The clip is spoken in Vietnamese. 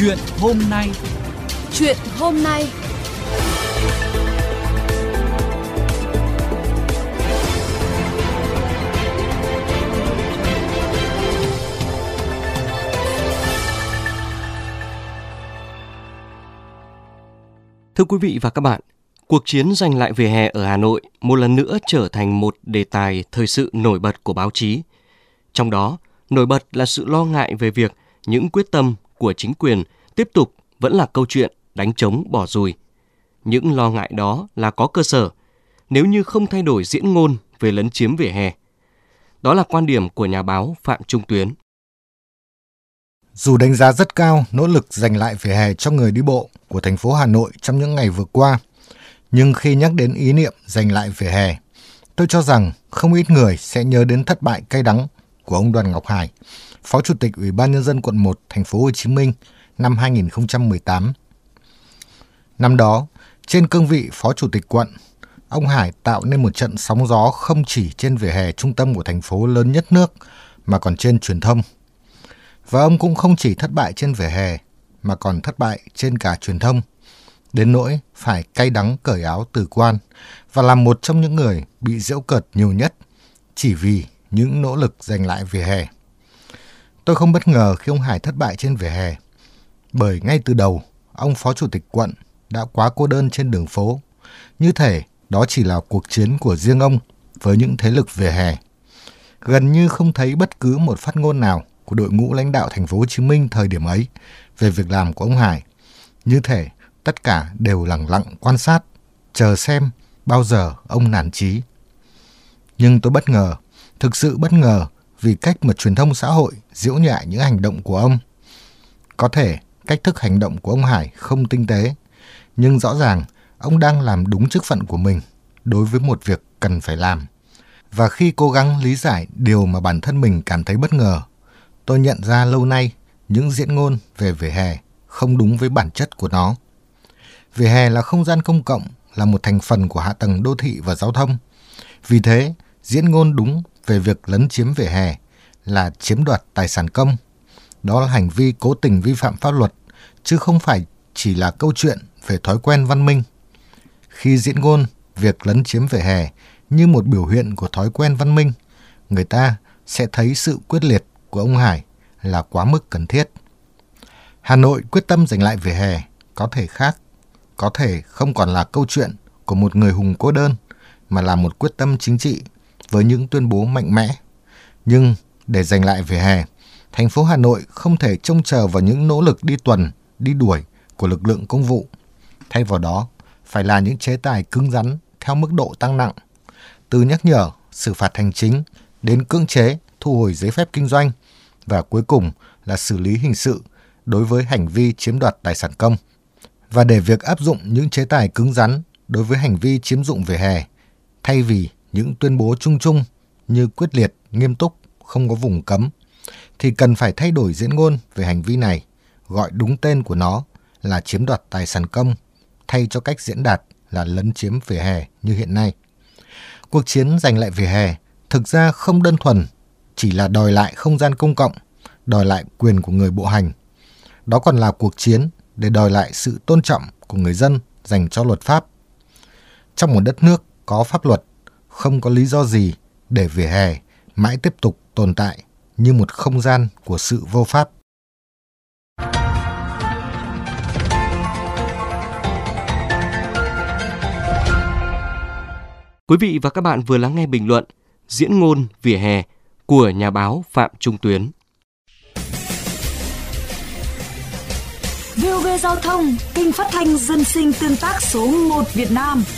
Chuyện hôm nay. Chuyện hôm nay. Thưa quý vị và các bạn, cuộc chiến giành lại vỉa hè ở Hà Nội một lần nữa trở thành một đề tài thời sự nổi bật của báo chí. Trong đó, nổi bật là sự lo ngại về việc những quyết tâm của chính quyền tiếp tục vẫn là câu chuyện đánh trống bỏ rùi. Những lo ngại đó là có cơ sở nếu như không thay đổi diễn ngôn về lấn chiếm vỉa hè. Đó là quan điểm của nhà báo Phạm Trung Tuyến. Dù đánh giá rất cao nỗ lực giành lại vỉa hè cho người đi bộ của thành phố Hà Nội trong những ngày vừa qua, nhưng khi nhắc đến ý niệm giành lại vỉa hè, tôi cho rằng không ít người sẽ nhớ đến thất bại cay đắng của ông Đoàn Ngọc Hải, Phó Chủ tịch Ủy ban nhân dân quận 1 thành phố Hồ Chí Minh năm 2018. Năm đó, trên cương vị Phó Chủ tịch quận, ông Hải tạo nên một trận sóng gió không chỉ trên vỉa hè trung tâm của thành phố lớn nhất nước mà còn trên truyền thông. Và ông cũng không chỉ thất bại trên vỉa hè mà còn thất bại trên cả truyền thông, đến nỗi phải cay đắng cởi áo từ quan và làm một trong những người bị giễu cợt nhiều nhất chỉ vì những nỗ lực giành lại vỉa hè. Tôi không bất ngờ khi ông Hải thất bại trên vỉa hè, bởi ngay từ đầu, ông Phó Chủ tịch quận đã quá cô đơn trên đường phố, như thể đó chỉ là cuộc chiến của riêng ông với những thế lực vỉa hè. Gần như không thấy bất cứ một phát ngôn nào của đội ngũ lãnh đạo thành phố Hồ Chí Minh thời điểm ấy về việc làm của ông Hải, như thể tất cả đều lặng lặng quan sát, chờ xem bao giờ ông nản chí. Nhưng tôi bất ngờ, thực sự bất ngờ vì cách mà truyền thông xã hội diễu nhại những hành động của ông. Có thể cách thức hành động của ông Hải không tinh tế, nhưng rõ ràng ông đang làm đúng chức phận của mình đối với một việc cần phải làm. Và khi cố gắng lý giải điều mà bản thân mình cảm thấy bất ngờ, tôi nhận ra lâu nay những diễn ngôn về vỉa hè không đúng với bản chất của nó. Vỉa hè là không gian công cộng, là một thành phần của hạ tầng đô thị và giao thông. Vì thế, diễn ngôn đúng về việc lấn chiếm vỉa hè là chiếm đoạt tài sản công. Đó là hành vi cố tình vi phạm pháp luật, chứ không phải chỉ là câu chuyện về thói quen văn minh. Khi diễn ngôn việc lấn chiếm vỉa hè như một biểu hiện của thói quen văn minh, người ta sẽ thấy sự quyết liệt của ông Hải là quá mức cần thiết. Hà Nội quyết tâm giành lại vỉa hè có thể khác, có thể không còn là câu chuyện của một người hùng cô đơn, mà là một quyết tâm chính trị với những tuyên bố mạnh mẽ. Nhưng để giành lại vỉa hè, thành phố Hà Nội không thể trông chờ vào những nỗ lực đi tuần, đi đuổi của lực lượng công vụ. Thay vào đó, phải là những chế tài cứng rắn theo mức độ tăng nặng, từ nhắc nhở, xử phạt hành chính đến cưỡng chế, thu hồi giấy phép kinh doanh và cuối cùng là xử lý hình sự đối với hành vi chiếm đoạt tài sản công. Và để việc áp dụng những chế tài cứng rắn đối với hành vi chiếm dụng vỉa hè thay vì những tuyên bố chung chung như quyết liệt, nghiêm túc, không có vùng cấm, thì cần phải thay đổi diễn ngôn về hành vi này, gọi đúng tên của nó là chiếm đoạt tài sản công, thay cho cách diễn đạt là lấn chiếm vỉa hè như hiện nay. Cuộc chiến giành lại vỉa hè thực ra không đơn thuần chỉ là đòi lại không gian công cộng, đòi lại quyền của người bộ hành. Đó còn là cuộc chiến để đòi lại sự tôn trọng của người dân dành cho luật pháp. Trong một đất nước có pháp luật, không có lý do gì để vỉa hè mãi tiếp tục tồn tại như một không gian của sự vô pháp. Quý vị và các bạn vừa lắng nghe bình luận Diễn ngôn vỉa hè của nhà báo Phạm Trung Tuyến. VOV Giao thông, kênh phát thanh dân sinh tương tác số 1 Việt Nam –